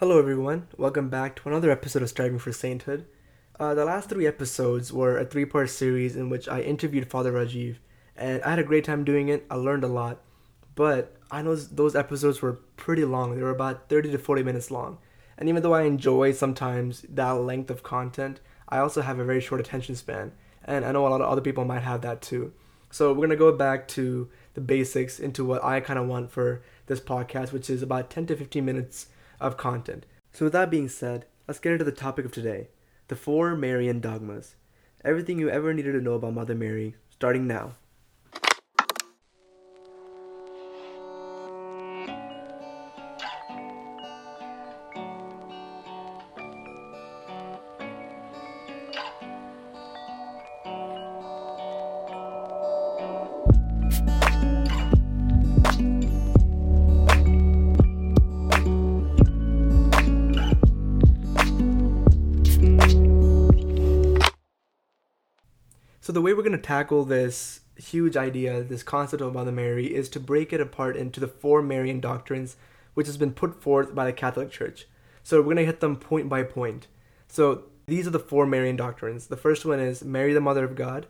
Hello, everyone. Welcome back to another episode of Striving for Sainthood. Uh, the last three episodes were a three part series in which I interviewed Father Rajiv, and I had a great time doing it. I learned a lot, but I know those episodes were pretty long. They were about 30 to 40 minutes long. And even though I enjoy sometimes that length of content, I also have a very short attention span, and I know a lot of other people might have that too. So we're gonna go back to the basics into what I kind of want for this podcast, which is about 10 to 15 minutes of content. So, with that being said, let's get into the topic of today the four Marian dogmas. Everything you ever needed to know about Mother Mary, starting now. The way we're going to tackle this huge idea, this concept of Mother Mary, is to break it apart into the four Marian doctrines, which has been put forth by the Catholic Church. So we're going to hit them point by point. So these are the four Marian doctrines. The first one is Mary, the Mother of God.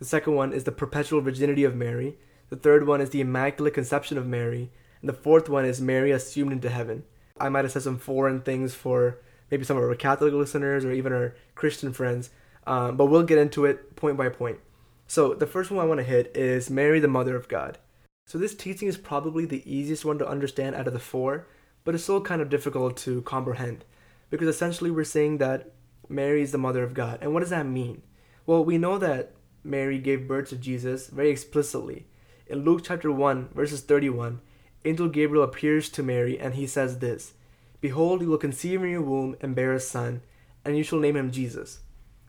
The second one is the perpetual virginity of Mary. The third one is the Immaculate Conception of Mary. And the fourth one is Mary assumed into heaven. I might have said some foreign things for maybe some of our Catholic listeners or even our Christian friends, um, but we'll get into it point by point. So, the first one I want to hit is Mary, the Mother of God. So, this teaching is probably the easiest one to understand out of the four, but it's still kind of difficult to comprehend because essentially we're saying that Mary is the Mother of God. And what does that mean? Well, we know that Mary gave birth to Jesus very explicitly. In Luke chapter 1, verses 31, Angel Gabriel appears to Mary and he says this Behold, you will conceive in your womb and bear a son, and you shall name him Jesus.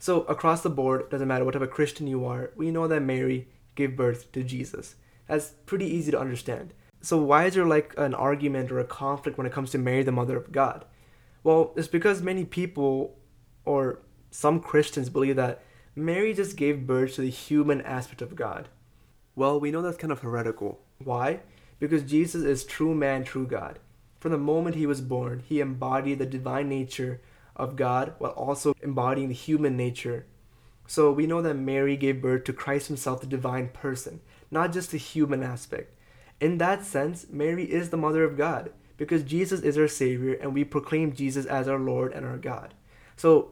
So, across the board, doesn't matter what type of Christian you are, we know that Mary gave birth to Jesus. That's pretty easy to understand. So, why is there like an argument or a conflict when it comes to Mary, the Mother of God? Well, it's because many people, or some Christians, believe that Mary just gave birth to the human aspect of God. Well, we know that's kind of heretical. Why? Because Jesus is true man, true God. From the moment he was born, he embodied the divine nature of God while also embodying the human nature. So we know that Mary gave birth to Christ himself, the divine person, not just the human aspect. In that sense, Mary is the mother of God because Jesus is our Savior and we proclaim Jesus as our Lord and our God. So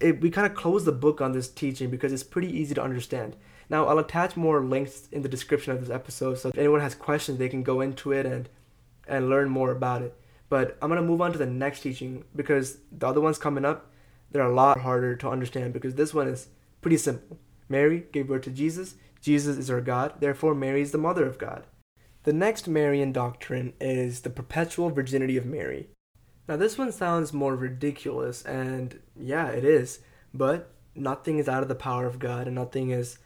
it, we kind of close the book on this teaching because it's pretty easy to understand. Now, I'll attach more links in the description of this episode so if anyone has questions, they can go into it and, and learn more about it. But I'm to move on to the next teaching because the other ones coming up, they're a lot harder to understand because this one is pretty simple. Mary gave birth to Jesus. Jesus is our God. Therefore, Mary is the mother of God. The next Marian doctrine is the perpetual virginity of Mary. Now, this one sounds more ridiculous, and yeah, it is, but nothing is out of the power of God and nothing is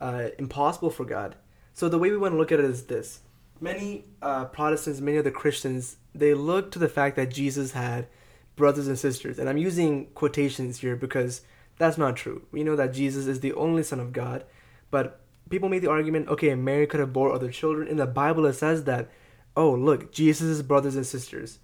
uh, impossible for God. So, the way we want to look at it is this many uh, Protestants, many other Christians, they look to the fact that Jesus had brothers and sisters. And I'm using quotations here because that's not true. We know that Jesus is the only Son of God, but people make the argument okay, Mary could have bore other children. In the Bible, it says that, oh, look, Jesus' brothers and sisters.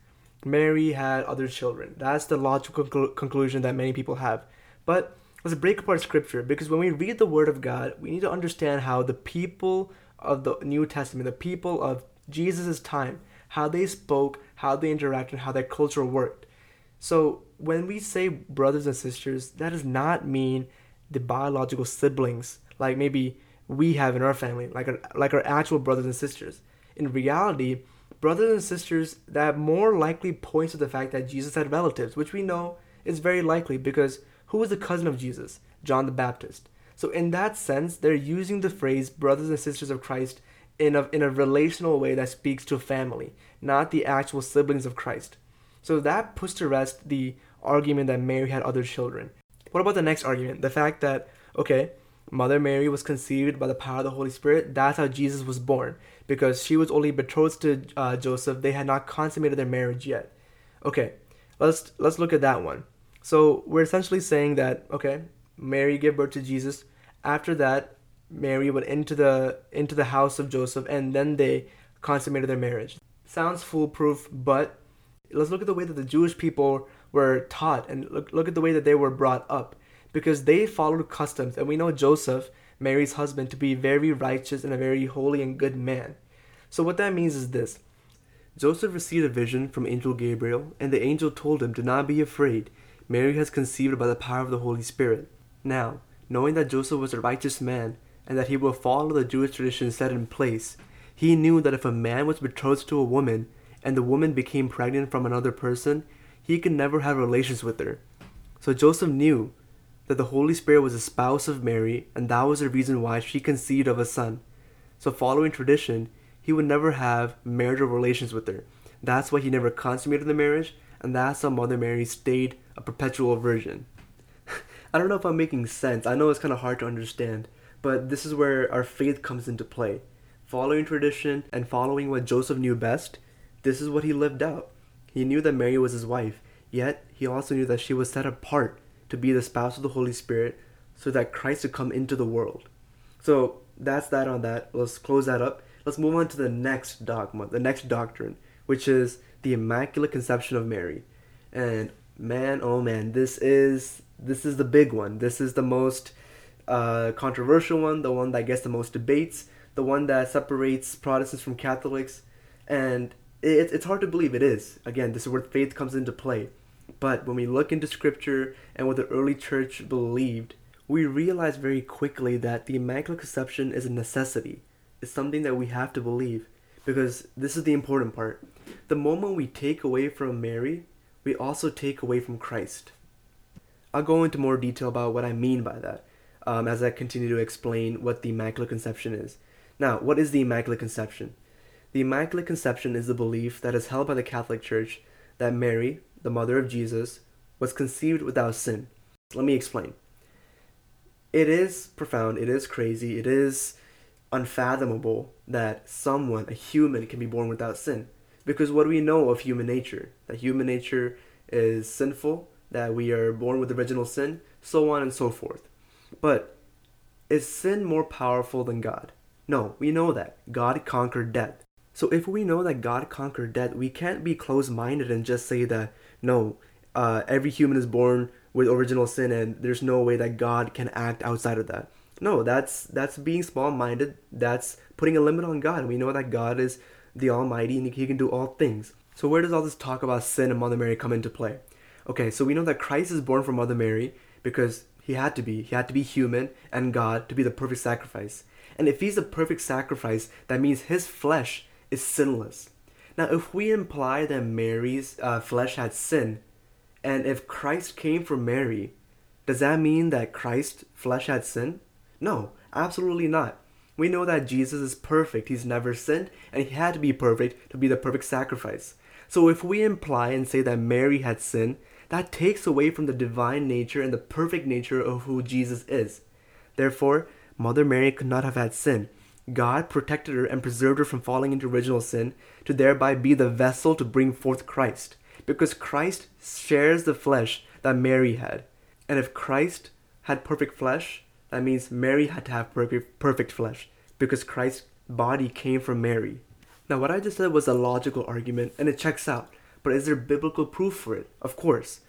Mary had other children. That's the logical conclu- conclusion that many people have. But let's break apart scripture because when we read the Word of God, we need to understand how the people of the New Testament, the people of Jesus' time, how they spoke, how they interacted, how their culture worked. So when we say brothers and sisters, that does not mean the biological siblings like maybe we have in our family, like our, like our actual brothers and sisters. In reality, brothers and sisters that more likely points to the fact that Jesus had relatives, which we know is very likely because who was the cousin of Jesus? John the Baptist. So in that sense, they're using the phrase brothers and sisters of Christ in a, in a relational way that speaks to family, not the actual siblings of Christ. So that puts to rest the argument that Mary had other children. What about the next argument? The fact that, okay, Mother Mary was conceived by the power of the Holy Spirit. That's how Jesus was born, because she was only betrothed to uh, Joseph. They had not consummated their marriage yet. Okay, let's let's look at that one. So we're essentially saying that okay, Mary gave birth to Jesus. After that, Mary went into the into the house of Joseph, and then they consummated their marriage. Sounds foolproof, but let's look at the way that the Jewish people were taught and look, look at the way that they were brought up because they followed customs. And we know Joseph, Mary's husband, to be very righteous and a very holy and good man. So, what that means is this Joseph received a vision from Angel Gabriel, and the angel told him, Do not be afraid. Mary has conceived by the power of the Holy Spirit. Now, knowing that Joseph was a righteous man, and that he will follow the Jewish tradition set in place, he knew that if a man was betrothed to a woman, and the woman became pregnant from another person, he could never have relations with her. So Joseph knew that the Holy Spirit was the spouse of Mary, and that was the reason why she conceived of a son. So, following tradition, he would never have marital relations with her. That's why he never consummated the marriage, and that's how Mother Mary stayed a perpetual virgin. I don't know if I'm making sense. I know it's kind of hard to understand, but this is where our faith comes into play. Following tradition and following what Joseph knew best, this is what he lived out. He knew that Mary was his wife, yet he also knew that she was set apart to be the spouse of the Holy Spirit so that Christ would come into the world. So that's that on that. Let's close that up. Let's move on to the next dogma, the next doctrine, which is the Immaculate Conception of Mary. And man, oh man, this is this is the big one. This is the most uh, controversial one, the one that gets the most debates, the one that separates Protestants from Catholics, and it, it's hard to believe it is. Again, this is where faith comes into play. But when we look into scripture and what the early church believed, we realize very quickly that the Immaculate Conception is a necessity. It's something that we have to believe because this is the important part. The moment we take away from Mary, we also take away from Christ. I'll go into more detail about what I mean by that um, as I continue to explain what the Immaculate Conception is. Now, what is the Immaculate Conception? The Immaculate Conception is the belief that is held by the Catholic Church that Mary, the mother of Jesus, was conceived without sin. Let me explain. It is profound, it is crazy, it is unfathomable that someone, a human, can be born without sin. Because what do we know of human nature? That human nature is sinful, that we are born with original sin, so on and so forth. But is sin more powerful than God? No, we know that. God conquered death. So if we know that God conquered death, we can't be closed minded and just say that, no, uh, every human is born with original sin and there's no way that God can act outside of that. No, that's that's being small minded. That's putting a limit on God. We know that God is the Almighty and He can do all things. So where does all this talk about sin and Mother Mary come into play? Okay, so we know that Christ is born from Mother Mary because he had to be. He had to be human and God to be the perfect sacrifice. And if he's the perfect sacrifice, that means his flesh is sinless. Now, if we imply that Mary's uh, flesh had sin, and if Christ came from Mary, does that mean that Christ's flesh had sin? No, absolutely not. We know that Jesus is perfect. He's never sinned, and he had to be perfect to be the perfect sacrifice. So if we imply and say that Mary had sin, that takes away from the divine nature and the perfect nature of who Jesus is. Therefore, Mother Mary could not have had sin. God protected her and preserved her from falling into original sin to thereby be the vessel to bring forth Christ. Because Christ shares the flesh that Mary had. And if Christ had perfect flesh, that means Mary had to have perfect, perfect flesh. Because Christ's body came from Mary. Now, what I just said was a logical argument, and it checks out. But is there biblical proof for it? Of course.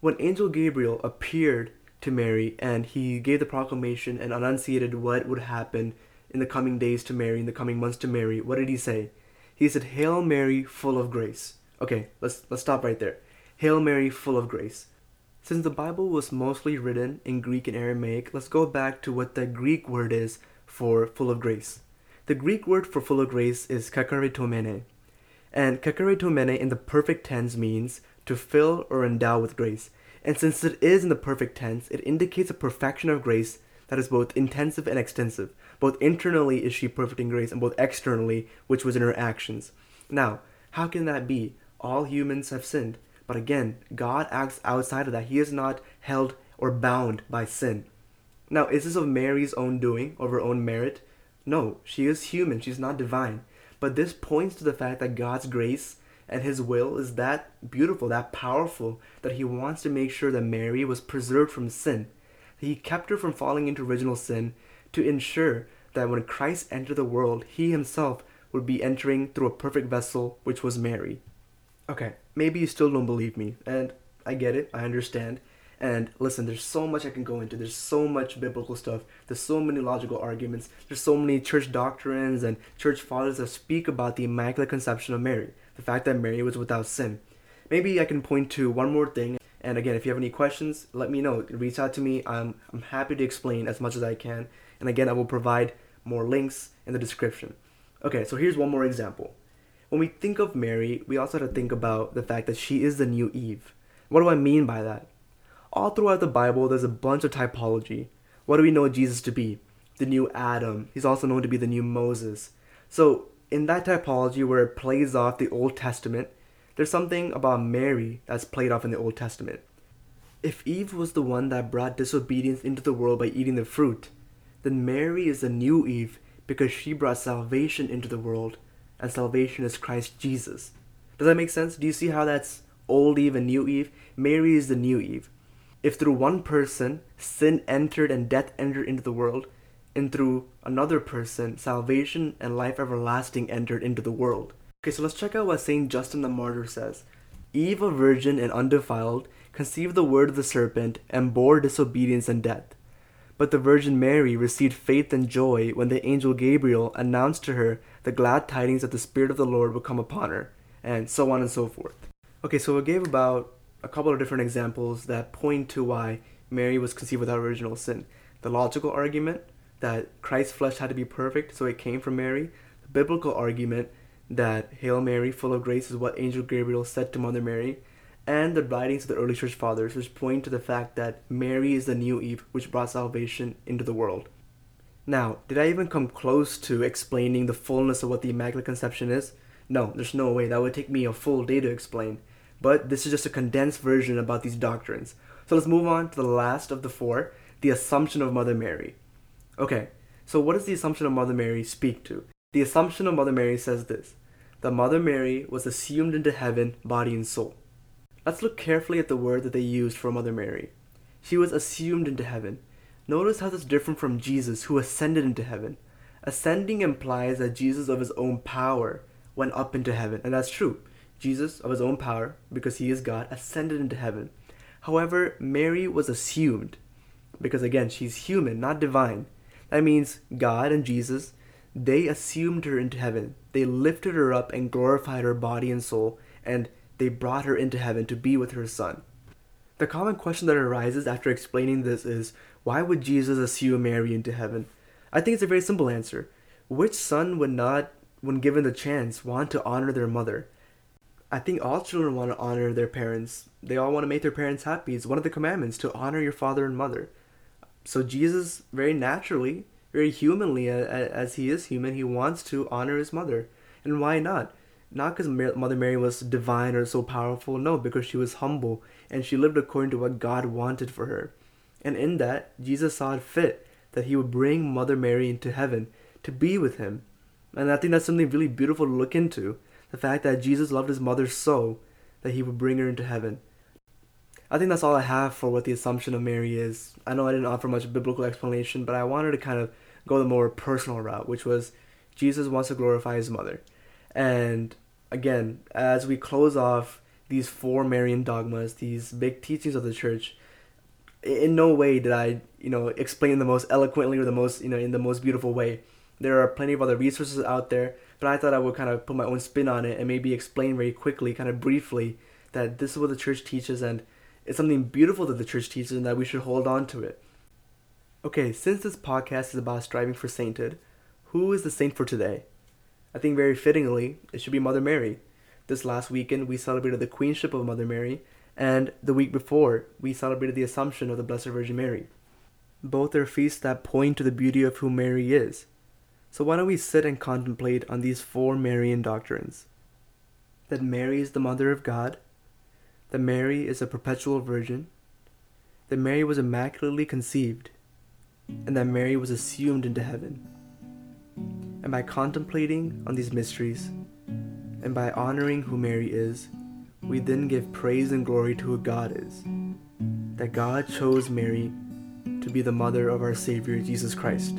When Angel Gabriel appeared to Mary and he gave the proclamation and enunciated what would happen in the coming days to Mary, in the coming months to Mary, what did he say? He said, Hail Mary, full of grace. Okay, let's let's stop right there. Hail Mary, full of grace. Since the Bible was mostly written in Greek and Aramaic, let's go back to what the Greek word is for full of grace. The Greek word for full of grace is kecharitomene. And kecharitomene in the perfect tense means to fill or endow with grace. And since it is in the perfect tense, it indicates a perfection of grace that is both intensive and extensive. Both internally is she perfect in grace, and both externally, which was in her actions. Now, how can that be? All humans have sinned. But again, God acts outside of that. He is not held or bound by sin. Now, is this of Mary's own doing, of her own merit? No, she is human, she's not divine. But this points to the fact that God's grace and his will is that beautiful, that powerful, that he wants to make sure that Mary was preserved from sin. He kept her from falling into original sin to ensure that when Christ entered the world, he himself would be entering through a perfect vessel, which was Mary. Okay, maybe you still don't believe me, and I get it, I understand. And listen, there's so much I can go into. There's so much biblical stuff. There's so many logical arguments. There's so many church doctrines and church fathers that speak about the Immaculate Conception of Mary, the fact that Mary was without sin. Maybe I can point to one more thing. And again, if you have any questions, let me know. Reach out to me. I'm, I'm happy to explain as much as I can. And again, I will provide more links in the description. Okay, so here's one more example. When we think of Mary, we also have to think about the fact that she is the new Eve. What do I mean by that? All throughout the Bible, there's a bunch of typology. What do we know Jesus to be? The new Adam. He's also known to be the new Moses. So, in that typology where it plays off the Old Testament, there's something about Mary that's played off in the Old Testament. If Eve was the one that brought disobedience into the world by eating the fruit, then Mary is the new Eve because she brought salvation into the world, and salvation is Christ Jesus. Does that make sense? Do you see how that's old Eve and new Eve? Mary is the new Eve. If through one person sin entered and death entered into the world, and through another person salvation and life everlasting entered into the world. Okay, so let's check out what Saint Justin the Martyr says. Eve, a virgin and undefiled, conceived the word of the serpent and bore disobedience and death. But the Virgin Mary received faith and joy when the angel Gabriel announced to her the glad tidings that the Spirit of the Lord would come upon her, and so on and so forth. Okay, so it gave about a couple of different examples that point to why Mary was conceived without original sin. The logical argument that Christ's flesh had to be perfect, so it came from Mary. The biblical argument that Hail Mary, full of grace, is what Angel Gabriel said to Mother Mary and the writings of the early church fathers, which point to the fact that Mary is the new Eve, which brought salvation into the world. Now, did I even come close to explaining the fullness of what the Immaculate Conception is? No, there's no way. That would take me a full day to explain. But this is just a condensed version about these doctrines. So let's move on to the last of the four the Assumption of Mother Mary. Okay, so what does the Assumption of Mother Mary speak to? The Assumption of Mother Mary says this that Mother Mary was assumed into heaven, body and soul. Let's look carefully at the word that they used for Mother Mary. She was assumed into heaven. Notice how that's different from Jesus, who ascended into heaven. Ascending implies that Jesus, of his own power, went up into heaven, and that's true. Jesus, of his own power, because he is God, ascended into heaven. However, Mary was assumed, because again, she's human, not divine. That means God and Jesus, they assumed her into heaven. They lifted her up and glorified her body and soul, and they brought her into heaven to be with her son. The common question that arises after explaining this is why would Jesus assume Mary into heaven? I think it's a very simple answer. Which son would not, when given the chance, want to honor their mother? I think all children want to honor their parents. They all want to make their parents happy. It's one of the commandments to honor your father and mother. So Jesus, very naturally, very humanly, as he is human, he wants to honor his mother. And why not? Not because Mother Mary was divine or so powerful, no, because she was humble and she lived according to what God wanted for her. And in that, Jesus saw it fit that he would bring Mother Mary into heaven to be with him. And I think that's something really beautiful to look into the fact that Jesus loved his mother so that he would bring her into heaven. I think that's all I have for what the Assumption of Mary is. I know I didn't offer much biblical explanation, but I wanted to kind of go the more personal route, which was Jesus wants to glorify his mother. And again, as we close off these four Marian dogmas, these big teachings of the church, in no way did I, you know, explain the most eloquently or the most, you know, in the most beautiful way. There are plenty of other resources out there, but I thought I would kind of put my own spin on it and maybe explain very quickly, kind of briefly, that this is what the church teaches and it's something beautiful that the church teaches and that we should hold on to it. Okay, since this podcast is about striving for sainthood, who is the saint for today? I think very fittingly, it should be Mother Mary. This last weekend, we celebrated the Queenship of Mother Mary, and the week before, we celebrated the Assumption of the Blessed Virgin Mary. Both are feasts that point to the beauty of who Mary is. So why don't we sit and contemplate on these four Marian doctrines? That Mary is the Mother of God, that Mary is a perpetual virgin, that Mary was immaculately conceived, and that Mary was assumed into heaven. And by contemplating on these mysteries, and by honoring who Mary is, we then give praise and glory to who God is. That God chose Mary to be the mother of our Savior Jesus Christ.